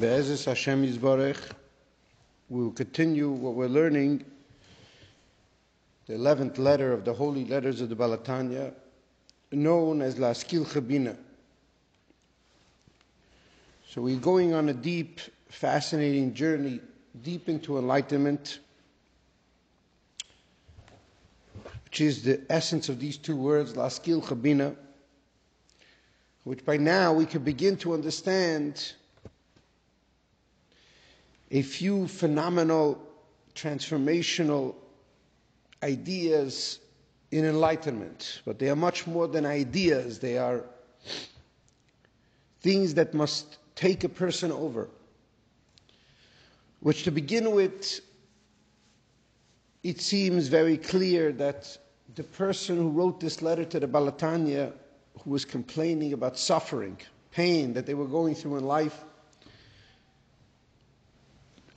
Be'ezus Hashem Yisborech, we will continue what we're learning, the 11th letter of the holy letters of the Baal HaTanya, known as Lihaskilcha Bina. So we're going on a deep, fascinating journey, deep into enlightenment, which is the essence of these two words, Lihaskilcha Bina, which by now we can begin to understand a few phenomenal, transformational ideas in enlightenment. But they are much more than ideas, they are things that must take a person over. Which, to begin with, it seems very clear that the person who wrote this letter to the Baal HaTanya, who was complaining about suffering, pain that they were going through in life,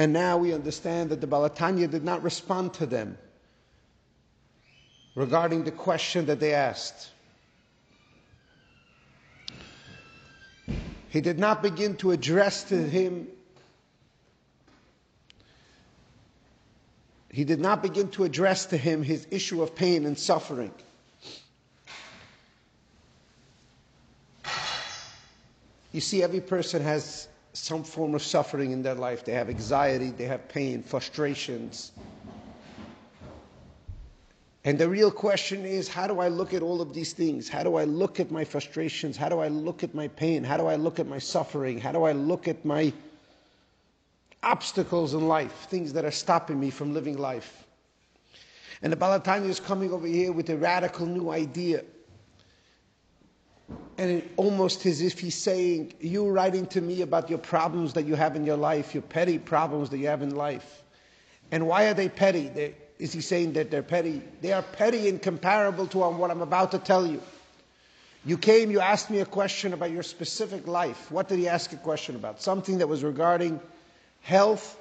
and now we understand that the Baal HaTanya did not respond to them regarding the question that they asked. He did not begin to address to him, he did not begin to address to him his issue of pain and suffering. You see, every person has some form of suffering in their life. They have anxiety, they have pain, frustrations. And the real question is how do I look at all of these things? How do I look at my frustrations? How do I look at my pain? How do I look at my suffering? How do I look at my obstacles in life, things that are stopping me from living life? And the Baal HaTanya is coming over here with a radical new idea and it almost as if he's saying, You writing to me about your problems that you have in your life, your petty problems that you have in life. And why are they petty? They're, is he saying that they're petty? They are petty and comparable to what I'm about to tell you. You came, you asked me a question about your specific life. What did he ask a question about? Something that was regarding health,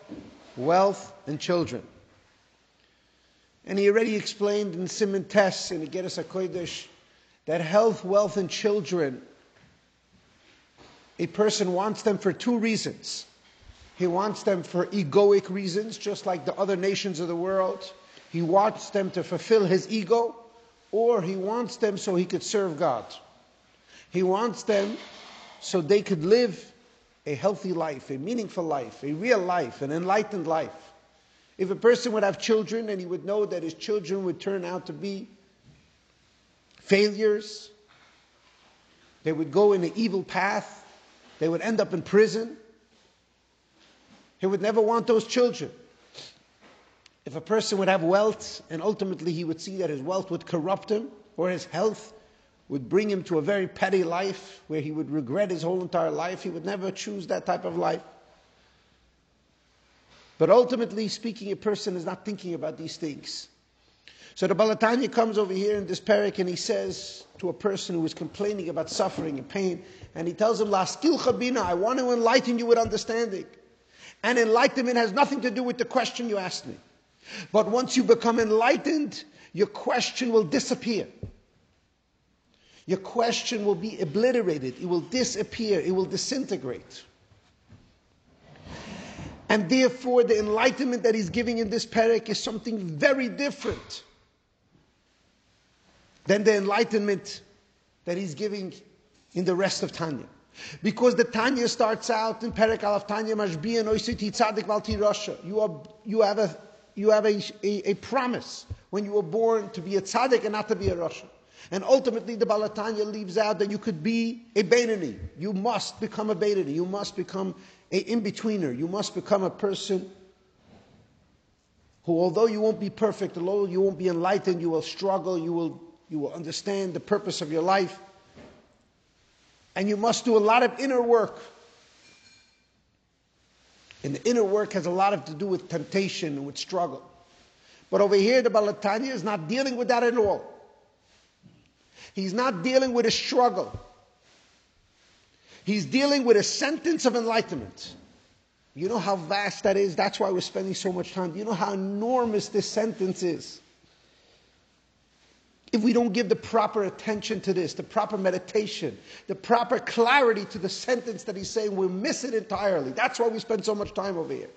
wealth, and children. And he already explained in Siman Tes in Igeres HaKodesh that health, wealth, and children, a person wants them for two reasons. He wants them for egoic reasons, just like the other nations of the world. He wants them to fulfill his ego, or he wants them so he could serve God. He wants them so they could live a healthy life, a meaningful life, a real life, an enlightened life. If a person would have children and he would know that his children would turn out to be failures. They would go in an evil path. They would end up in prison. He would never want those children. If a person would have wealth and ultimately he would see that his wealth would corrupt him or his health would bring him to a very petty life where he would regret his whole entire life, he would never choose that type of life. But ultimately speaking, a person is not thinking about these things. So the Baal HaTanya comes over here in this parak and he says to a person who is complaining about suffering and pain, and he tells him, Lihaskilcha Bina, I want to enlighten you with understanding. And enlightenment has nothing to do with the question you asked me. But once you become enlightened, your question will disappear. Your question will be obliterated. It will disappear. It will disintegrate. And therefore, the enlightenment that he's giving in this parak is something very different than the enlightenment that he's giving in the rest of Tanya. Because the Tanya starts out in Perek Alaf Tanya Mashbiya Noisiti Tzadik Valti Rasha. You are you have a you have a, a, a, promise when you were born to be a tzaddik and not to be a Rasha. And ultimately the Baal HaTanya leaves out that you could be a Beinani. You must become a Beinani. You must become a in-betweener. You must become a person who although you won't be perfect, although you won't be enlightened, you will struggle, you will you will understand the purpose of your life. And you must do a lot of inner work. And the inner work has a lot of to do with temptation and with struggle. But over here, the Baal HaTanya is not dealing with that at all. He's not dealing with a struggle. He's dealing with a sentence of enlightenment. You know how vast that is? That's why we're spending so much time. You know how enormous this sentence is? If we don't give the proper attention to this, the proper meditation, the proper clarity to the sentence that he's saying, we'll miss it entirely. That's why we spend so much time over here.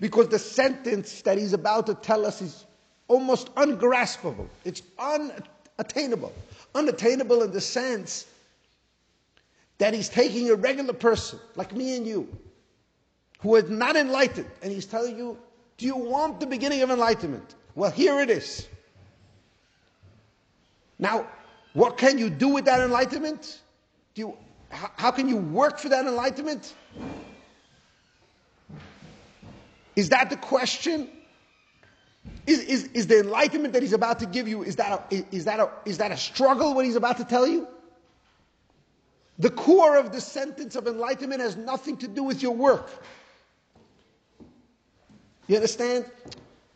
Because the sentence that he's about to tell us is almost ungraspable. It's unattainable. Unattainable in the sense that he's taking a regular person, like me and you, who is not enlightened, and he's telling you, Do you want the beginning of enlightenment? Well, here it is. Now, what can you do with that enlightenment? Do you, how, can you work for that enlightenment? Is that the question? Is, is, is the enlightenment that he's about to give you, is that, a, is, that a, is that a struggle what he's about to tell you? The core of the sentence of enlightenment has nothing to do with your work. You understand?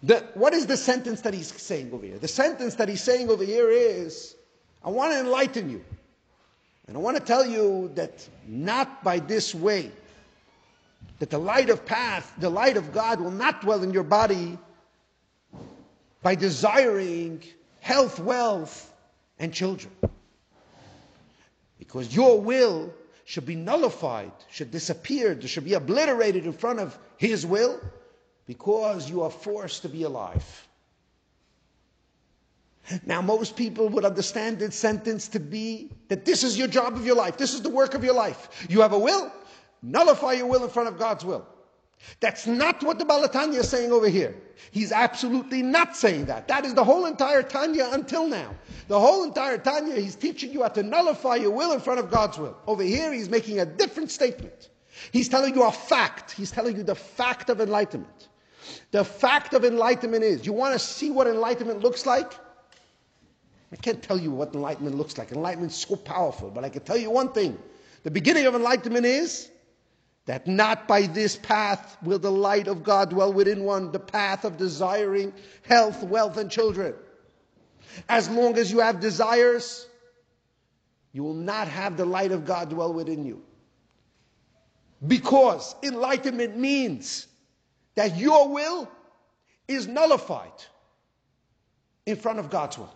The, what is the sentence that he's saying over here? The sentence that he's saying over here is I want to enlighten you. And I want to tell you that not by this way, that the light of path, the light of God will not dwell in your body by desiring health, wealth, and children. Because your will should be nullified, should disappear, should be obliterated in front of His will because you are forced to be alive. Now, most people would understand this sentence to be that this is your job of your life, this is the work of your life. You have a will, nullify your will in front of God's will. That's not what the Baal HaTanya is saying over here. He's absolutely not saying that. That is the whole entire Tanya until now. The whole entire Tanya, he's teaching you how to nullify your will in front of God's will. Over here, he's making a different statement. He's telling you a fact. He's telling you the fact of enlightenment. The fact of enlightenment is you want to see what enlightenment looks like? I can't tell you what enlightenment looks like. Enlightenment is so powerful, but I can tell you one thing. The beginning of enlightenment is that not by this path will the light of God dwell within one, the path of desiring health, wealth, and children. As long as you have desires, you will not have the light of God dwell within you. Because enlightenment means that your will is nullified in front of God's will.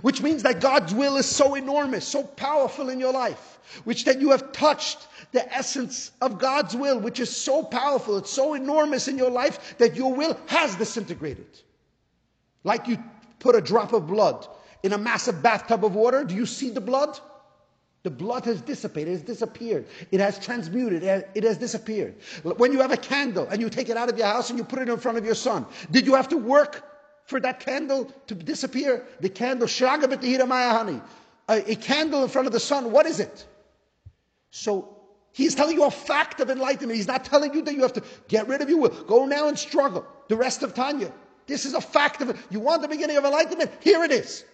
Which means that God's will is so enormous, so powerful in your life, which that you have touched the essence of God's will, which is so powerful, it's so enormous in your life that your will has disintegrated. Like you put a drop of blood in a massive bathtub of water, do you see the blood? The blood has dissipated, it has disappeared, it has transmuted, it has disappeared. When you have a candle and you take it out of your house and you put it in front of your sun, did you have to work for that candle to disappear? The candle, a, a candle in front of the sun, what is it? So He's telling you a fact of enlightenment. He's not telling you that you have to get rid of your will. Go now and struggle the rest of Tanya. This is a fact of it. You want the beginning of enlightenment? Here it is.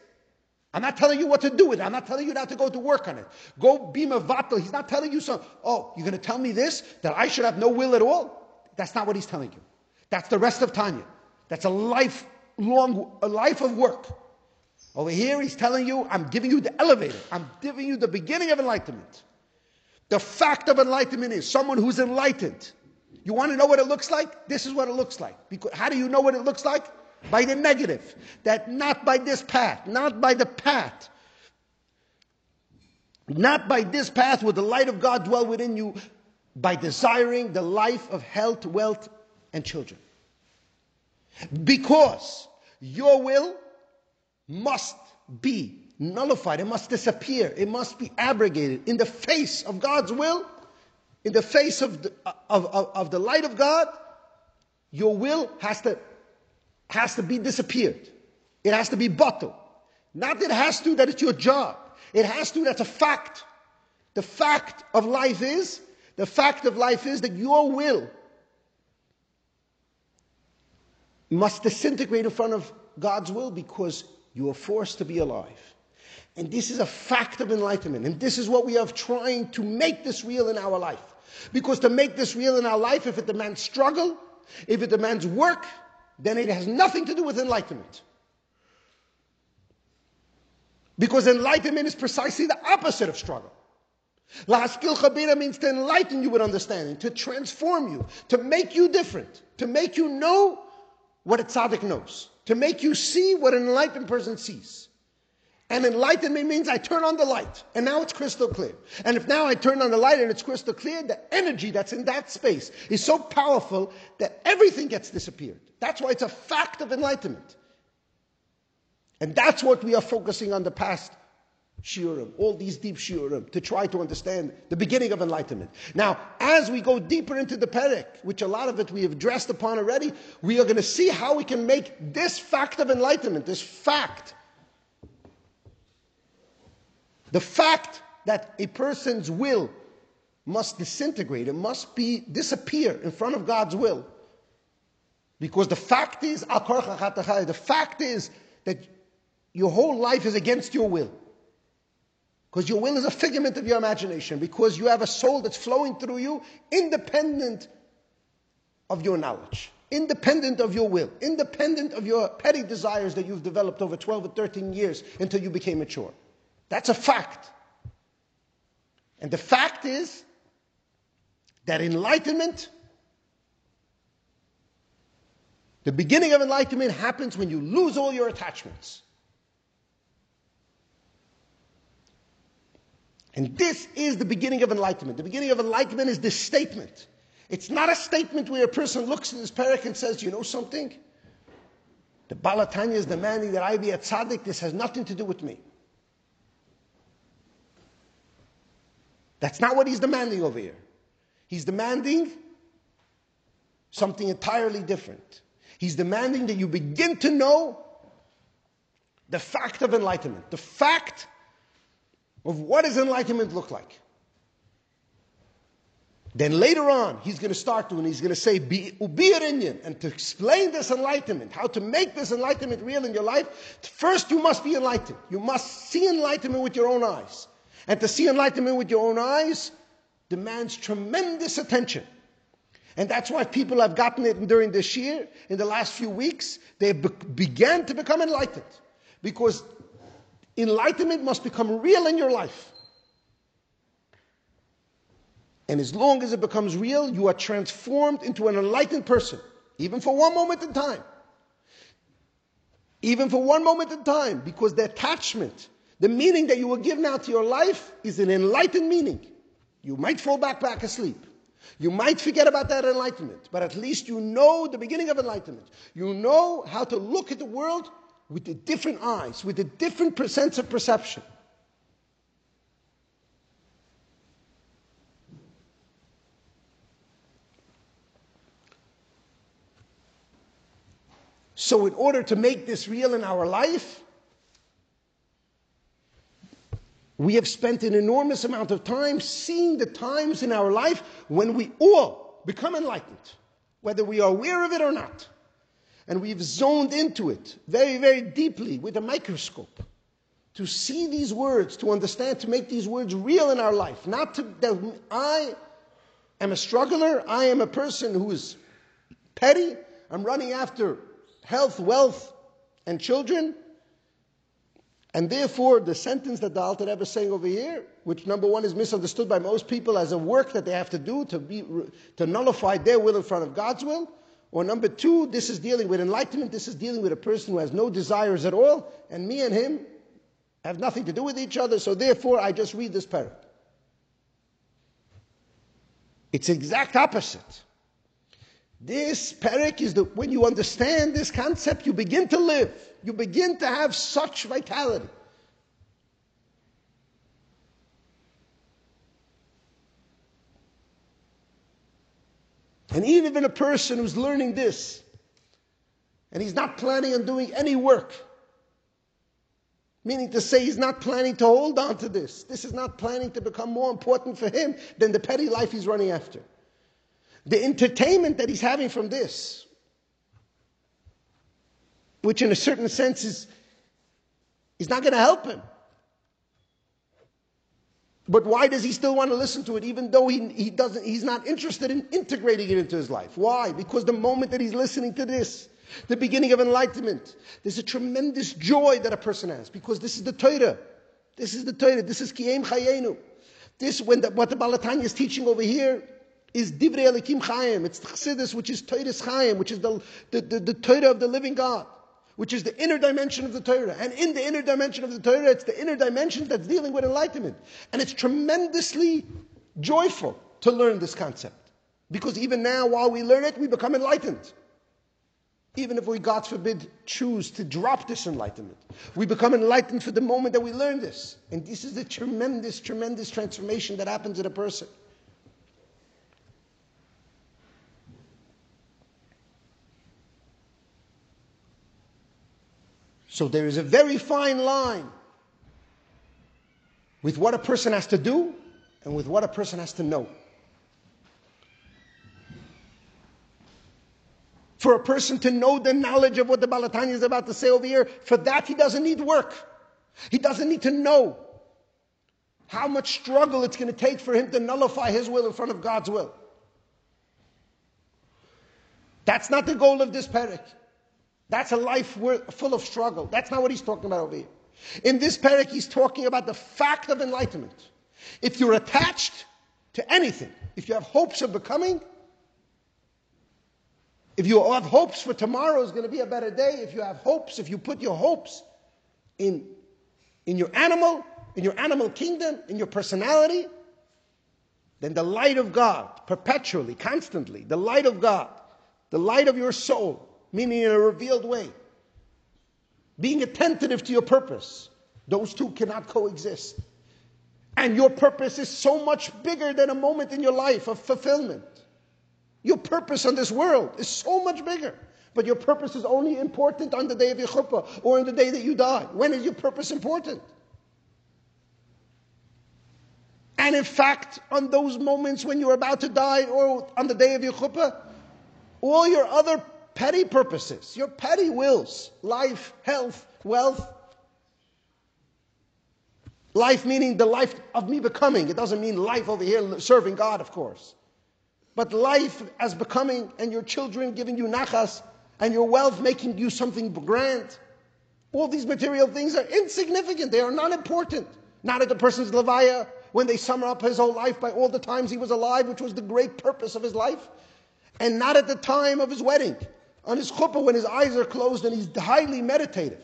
I'm not telling you what to do with it. I'm not telling you not to go to work on it. Go be mavatal. He's not telling you so. Oh, you're going to tell me this that I should have no will at all? That's not what he's telling you. That's the rest of Tanya. That's a lifelong, a life of work. Over here, he's telling you, I'm giving you the elevator. I'm giving you the beginning of enlightenment. The fact of enlightenment is someone who's enlightened. You want to know what it looks like? This is what it looks like. Because how do you know what it looks like? By the negative. That not by this path, not by the path. Not by this path will the light of God dwell within you by desiring the life of health, wealth, and children. Because your will must be nullified. It must disappear. It must be abrogated in the face of God's will, in the face of the, of, of, of the light of God. Your will has to, has to be disappeared. It has to be bottled. Not that it has to, that it's your job. It has to, that's a fact. The fact of life is, the fact of life is that your will must disintegrate in front of God's will because you are forced to be alive. And this is a fact of enlightenment. And this is what we are trying to make this real in our life. Because to make this real in our life, if it demands struggle, if it demands work, then it has nothing to do with enlightenment. Because enlightenment is precisely the opposite of struggle. Lihaskilcha Bina means to enlighten you with understanding, to transform you, to make you different, to make you know what a tzaddik knows, to make you see what an enlightened person sees. And enlightenment means I turn on the light, and now it's crystal clear. And if now I turn on the light and it's crystal clear, the energy that's in that space is so powerful that everything gets disappeared. That's why it's a fact of enlightenment. And that's what we are focusing on the past shiurim, all these deep shiurim, to try to understand the beginning of enlightenment. Now, as we go deeper into the Perek, which a lot of it we have dressed upon already, we are going to see how we can make this fact of enlightenment, this fact, the fact that a person's will must disintegrate, it must be disappear in front of God's will. Because the fact is, the fact is that your whole life is against your will. Because your will is a figment of your imagination, because you have a soul that's flowing through you independent of your knowledge, independent of your will, independent of your petty desires that you've developed over 12 or 13 years until you became mature. That's a fact. And the fact is that enlightenment, the beginning of enlightenment happens when you lose all your attachments. And this is the beginning of enlightenment. The beginning of enlightenment is this statement. It's not a statement where a person looks in his parak and says, You know something? The Baal HaTanya is demanding that I be a tzaddik. This has nothing to do with me. That's not what he's demanding over here. He's demanding something entirely different. He's demanding that you begin to know the fact of enlightenment, the fact of what does enlightenment look like. Then later on, he's going to start to, and he's going to say, be, and to explain this enlightenment, how to make this enlightenment real in your life, first you must be enlightened. You must see enlightenment with your own eyes. And to see enlightenment with your own eyes demands tremendous attention. And that's why people have gotten it during this year, in the last few weeks, they be- began to become enlightened. Because Enlightenment must become real in your life. And as long as it becomes real, you are transformed into an enlightened person, even for one moment in time. Even for one moment in time, because the attachment, the meaning that you will give now to your life is an enlightened meaning. You might fall back back asleep. You might forget about that enlightenment, but at least you know the beginning of enlightenment. You know how to look at the world with the different eyes, with a different sense of perception. So, in order to make this real in our life, we have spent an enormous amount of time seeing the times in our life when we all become enlightened, whether we are aware of it or not. And we've zoned into it very, very deeply with a microscope to see these words, to understand, to make these words real in our life. Not to, that I am a struggler, I am a person who is petty, I'm running after health, wealth, and children. And therefore, the sentence that the Alter Rebbe is saying over here, which number one is misunderstood by most people as a work that they have to do to, be, to nullify their will in front of God's will, or number two, this is dealing with enlightenment. This is dealing with a person who has no desires at all, and me and him have nothing to do with each other, so therefore I just read this parak. It's exact opposite. This parak is the when you understand this concept, you begin to live. You begin to have such vitality. And even a person who's learning this, and he's not planning on doing any work, meaning to say he's not planning to hold on to this, this is not planning to become more important for him than the petty life he's running after. The entertainment that he's having from this, which in a certain sense is, is not going to help him. But why does he still want to listen to it even though he, he doesn't, he's not interested in integrating it into his life? Why? Because the moment that he's listening to this, the beginning of enlightenment, there's a tremendous joy that a person has because this is the Torah. This is the Torah. This is Kiyem Chayenu. This, when the, what the Baal HaTanya is teaching over here, is Divrei Elikim Chayim. It's the Chassidus, which is Torah's Chayim, which is the, the, the, the Torah of the living God. which is the inner dimension of the Torah. And in the inner dimension of the Torah, it's the inner dimension that's dealing with enlightenment. And it's tremendously joyful to learn this concept. Because even now, while we learn it, we become enlightened. Even if we, God forbid, choose to drop this enlightenment, we become enlightened for the moment that we learn this. And this is the tremendous, tremendous transformation that happens in a person. So there is a very fine line with what a person has to do and with what a person has to know. For a person to know the knowledge of what the Baal HaTanya is about to say over here, for that he doesn't need work. He doesn't need to know how much struggle it's going to take for him to nullify his will in front of God's will. That's not the goal of this parak. That's a life full of struggle. That's not what he's talking about over here. In this parak, he's talking about the fact of enlightenment. If you're attached to anything, if you have hopes of becoming, if you have hopes for tomorrow is going to be a better day, if you have hopes, if you put your hopes in, in your animal, in your animal kingdom, in your personality, then the light of God, perpetually, constantly, the light of God, the light of your soul, meaning in a revealed way. Being attentive to your purpose. Those two cannot coexist. And your purpose is so much bigger than a moment in your life of fulfillment. Your purpose on this world is so much bigger. But your purpose is only important on the day of your or on the day that you die. When is your purpose important? And in fact, on those moments when you're about to die or on the day of your all your other petty purposes, your petty wills, life, health, wealth. Life meaning the life of me becoming. It doesn't mean life over here serving God, of course. But life as becoming and your children giving you nachas and your wealth making you something grand. All these material things are insignificant. They are not important. Not at the person's levaya when they sum up his whole life by all the times he was alive, which was the great purpose of his life. And not at the time of his wedding on his chuppah when his eyes are closed and he's highly meditative.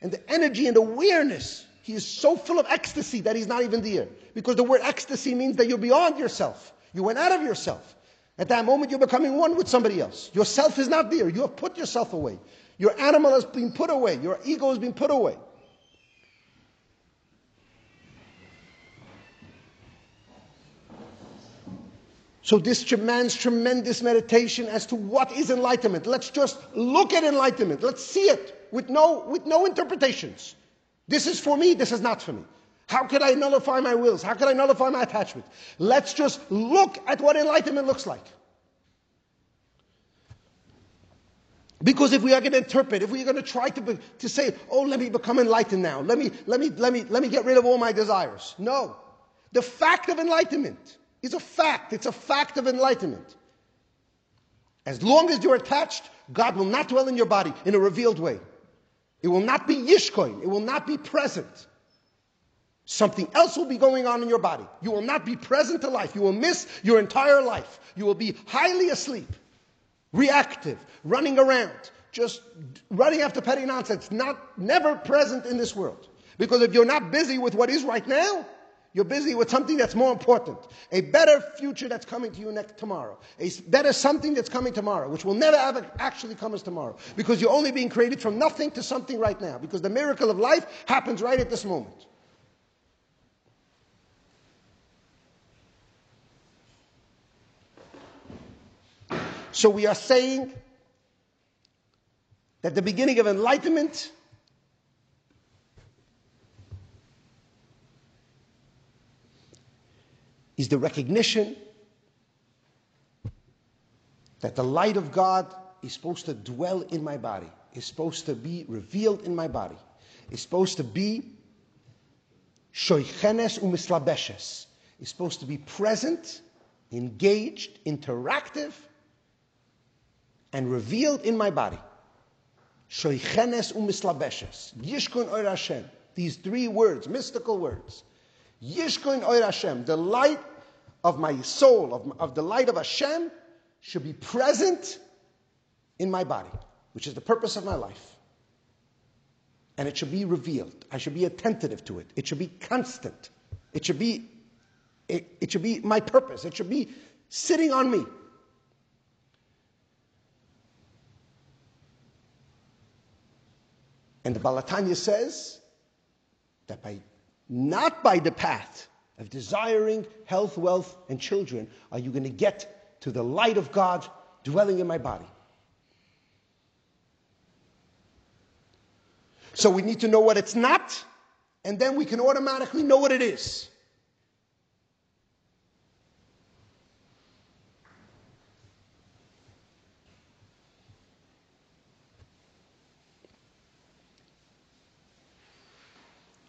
And the energy and awareness, he is so full of ecstasy that he's not even there. Because the word ecstasy means that you're beyond yourself. You went out of yourself. At that moment, you're becoming one with somebody else. Yourself is not there. You have put yourself away. Your animal has been put away. Your ego has been put away. So this demands tremendous meditation as to what is enlightenment. Let's just look at enlightenment. Let's see it with no, with no interpretations. This is for me, this is not for me. How could I nullify my wills? How could I nullify my attachment? Let's just look at what enlightenment looks like. Because if we are going to interpret, if we are going to try to, be, to say, oh, let me become enlightened now, let me, let, me, let, me, let me get rid of all my desires. No. The fact of enlightenment is a fact. It's a fact of enlightenment. As long as you're attached, God will not dwell in your body in a revealed way. It will not be yishkoin. It will not be present. Something else will be going on in your body. You will not be present to life. You will miss your entire life. You will be highly asleep, reactive, running around, just running after petty nonsense, not never present in this world. Because if you're not busy with what is right now, you're busy with something that's more important. A better future that's coming to you next tomorrow. A better something that's coming tomorrow, which will never ever actually come as tomorrow. Because you're only being created from nothing to something right now. Because the miracle of life happens right at this moment. So we are saying that the beginning of enlightenment is the recognition that the light of God is supposed to dwell in my body, is supposed to be revealed in my body, is supposed to be shoichenes umislabeshes, is supposed to be present, engaged, interactive, and revealed in my body. Shoichenes umislabeshes, yishkun oir Hashem. These three words, mystical words. Yishkun oir Hashem, the light of my soul, of, of the light of Hashem, should be present in my body, which is the purpose of my life. And it should be revealed. I should be attentive to it. It should be constant. It should be, it, it should be my purpose. It should be sitting on me. And the Baal HaTanya says that by not by the path of desiring health, wealth, and children are you going to get to the light of God dwelling in my body. So we need to know what it's not, and then we can automatically know what it is.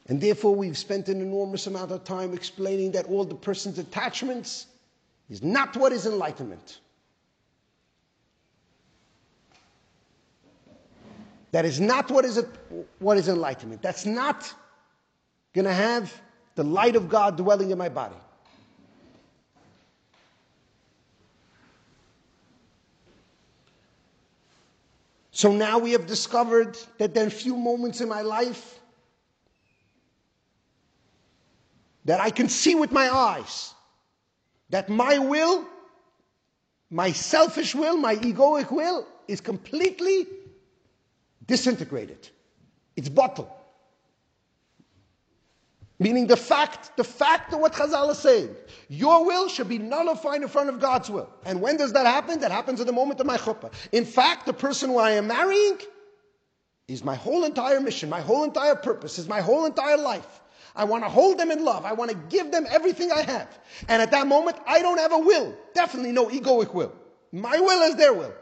And therefore, we've spent an enormous amount of time explaining that all the person's attachments is not what is enlightenment. That is not what is, what is enlightenment. That's not going to have the light of God dwelling in my body. So now we have discovered that there are few moments in my life that I can see with my eyes that my will, my selfish will, my egoic will is completely disintegrated. It's bottled. Meaning the fact, the fact of what Chazal is saying. Your will should be nullified in front of God's will. And when does that happen? That happens at the moment of my chuppah. In fact, the person who I am marrying is my whole entire mission, my whole entire purpose, is my whole entire life. I want to hold them in love. I want to give them everything I have. And at that moment, I don't have a will. Definitely no egoic will. My will is their will.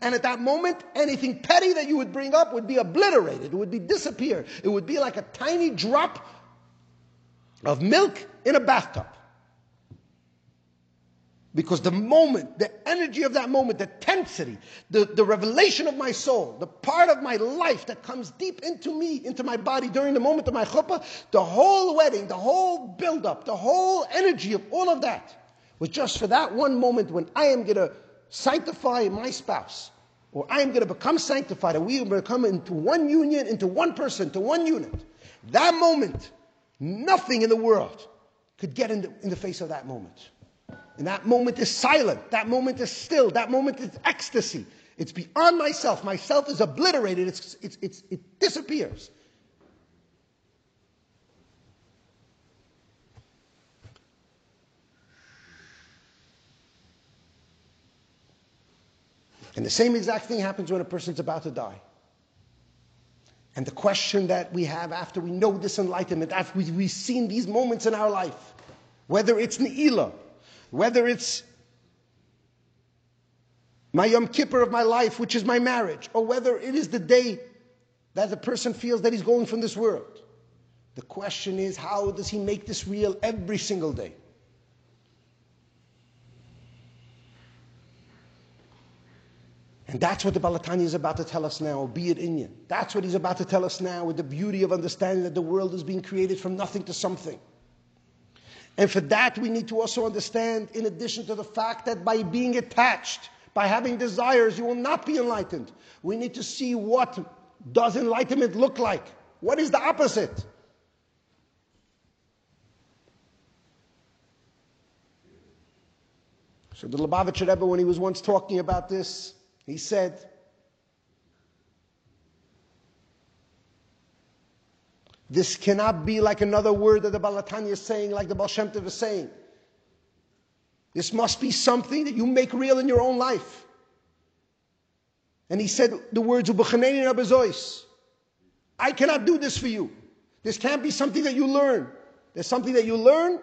And at that moment, anything petty that you would bring up would be obliterated. It would be disappear. It would be like a tiny drop of milk in a bathtub. Because the moment, the energy of that moment, the tensity, the, the revelation of my soul, the part of my life that comes deep into me, into my body during the moment of my chuppah, the whole wedding, the whole build-up, the whole energy of all of that was just for that one moment when I am going to sanctify my spouse, or I am going to become sanctified, and we will become into one union, into one person, to one unit. That moment, nothing in the world could get in the, in the face of that moment. And that moment is silent. That moment is still. That moment is ecstasy. It's beyond myself. Myself is obliterated. It's, it's, it's, it disappears. And the same exact thing happens when a person's about to die. And the question that we have after we know this enlightenment, after we've seen these moments in our life, whether it's Ne'ilah, whether it's my Yom Kippur of my life, which is my marriage, or whether it is the day that the person feels that he's going from this world. The question is, how does he make this real every single day? And that's what the Baal HaTanya is about to tell us now, be it Inyan. That's what he's about to tell us now with the beauty of understanding that the world is being created from nothing to something. And for that, we need to also understand, in addition to the fact that by being attached, by having desires, you will not be enlightened. We need to see what does enlightenment look like. What is the opposite? So the Lubavitcher Rebbe, when he was once talking about this, he said, This cannot be like another word that the Baal HaTanya is saying, like the Baal is saying. This must be something that you make real in your own life. And he said the words of I cannot do this for you. This can't be something that you learn. There's something that you learn,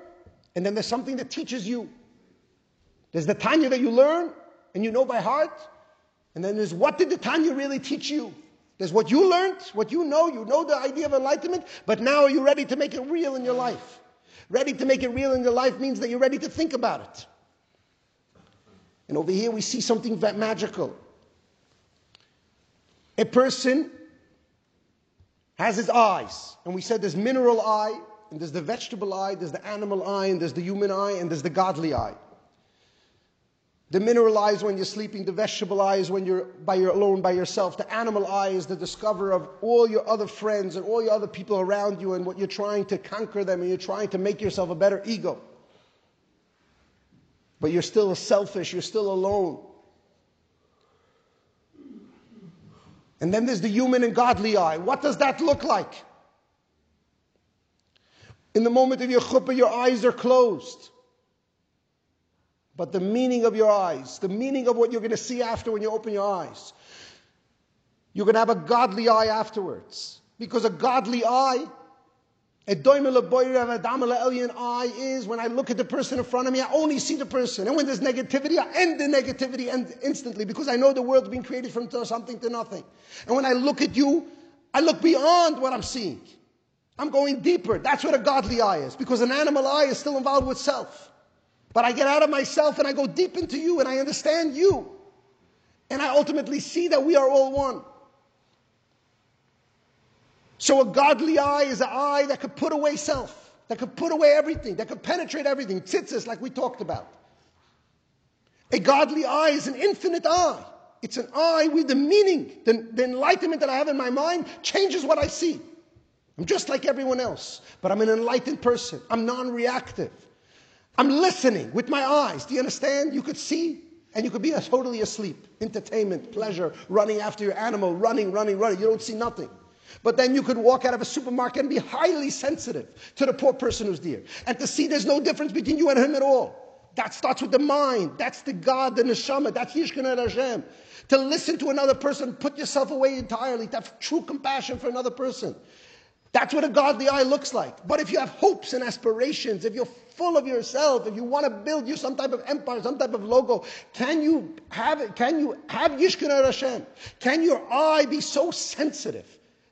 and then there's something that teaches you. There's the Tanya that you learn, and you know by heart, and then there's what did the Tanya really teach you? There's what you learned, what you know, you know the idea of enlightenment, but now are you ready to make it real in your life? Ready to make it real in your life means that you're ready to think about it. And over here we see something magical. A person has his eyes, and we said there's mineral eye, and there's the vegetable eye, there's the animal eye, and there's the human eye, and there's the godly eye. The mineral eye is when you're sleeping, the vegetable eye is when you're by your alone by yourself. The animal eye is the discover of all your other friends and all your other people around you and what you're trying to conquer them and you're trying to make yourself a better ego. But you're still selfish, you're still alone. And then there's the human and godly eye. What does that look like? In the moment of your chuppah, your eyes are closed. But the meaning of your eyes, the meaning of what you're going to see after when you open your eyes, you're going to have a godly eye afterwards. Because a godly eye, a elyon eye is when I look at the person in front of me, I only see the person. And when there's negativity, I end the negativity instantly because I know the world's been created from something to nothing. And when I look at you, I look beyond what I'm seeing. I'm going deeper. That's what a godly eye is. Because an animal eye is still involved with self. But I get out of myself and I go deep into you and I understand you. And I ultimately see that we are all one. So a godly eye is an eye that could put away self, that could put away everything, that could penetrate everything. Tzitzis, like we talked about. A godly eye is an infinite eye. It's an eye with the meaning, the, the enlightenment that I have in my mind changes what I see. I'm just like everyone else, but I'm an enlightened person. I'm non reactive. I'm listening with my eyes. Do you understand? You could see and you could be totally asleep. Entertainment, pleasure, running after your animal, running, running, running. You don't see nothing. But then you could walk out of a supermarket and be highly sensitive to the poor person who's there. And to see there's no difference between you and him at all. That starts with the mind. That's the God, the neshama. That's Yishkan Hashem. To listen to another person, put yourself away entirely. To have true compassion for another person. That's what a godly eye looks like. But if you have hopes and aspirations, if you're full of yourself, if you want to build you some type of empire, some type of logo, can you have? Can you have Yishkan Hashem? Can your eye be so sensitive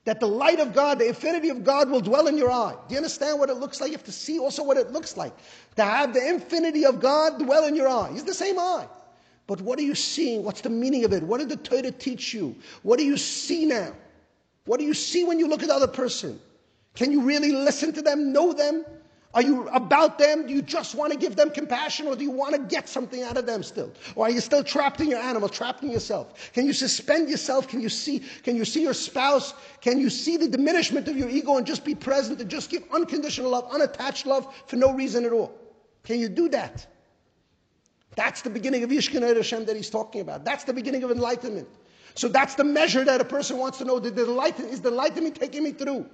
that the light of God, the infinity of God will dwell in your eye? Do you understand what it looks like? You have to see also what it looks like. To have the infinity of God dwell in your eye. It's the same eye. But what are you seeing? What's the meaning of it? What did the Torah teach you? What do you see now? What do you see when you look at the other person? Can you really listen to them, know them? Are you about them? Do you just want to give them compassion or do you want to get something out of them still? Or are you still trapped in your animal, trapped in yourself? Can you suspend yourself? Can you see, can you see your spouse? Can you see the diminishment of your ego and just be present and just give unconditional love, unattached love for no reason at all? Can you do that? That's the beginning of Yishkin Hashem that he's talking about. That's the beginning of enlightenment. So that's the measure that a person wants to know. Did the light, is the enlightenment taking me through?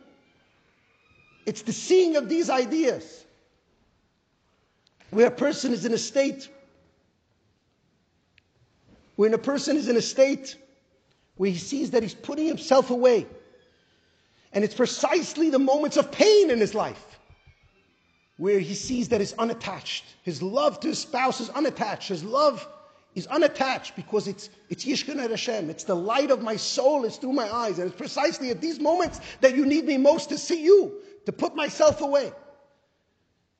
It's the seeing of these ideas. Where a person is in a state, when a person is in a state where he sees that he's putting himself away. And it's precisely the moments of pain in his life where he sees that he's unattached. His love to his spouse is unattached. His love is unattached because it's, it's Yishkan Hashem. It's the light of my soul is through my eyes. And it's precisely at these moments that you need me most to see you to put myself away.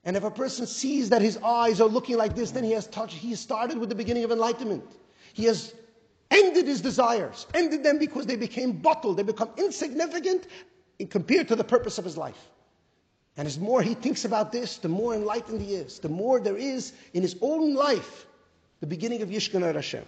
And if a person sees that his eyes are looking like this, then he has touched, he started with the beginning of enlightenment. He has ended his desires, ended them because they became bottled, they become insignificant compared to the purpose of his life. And as more he thinks about this, the more enlightened he is, the more there is in his own life the beginning of Yishkan Hashem.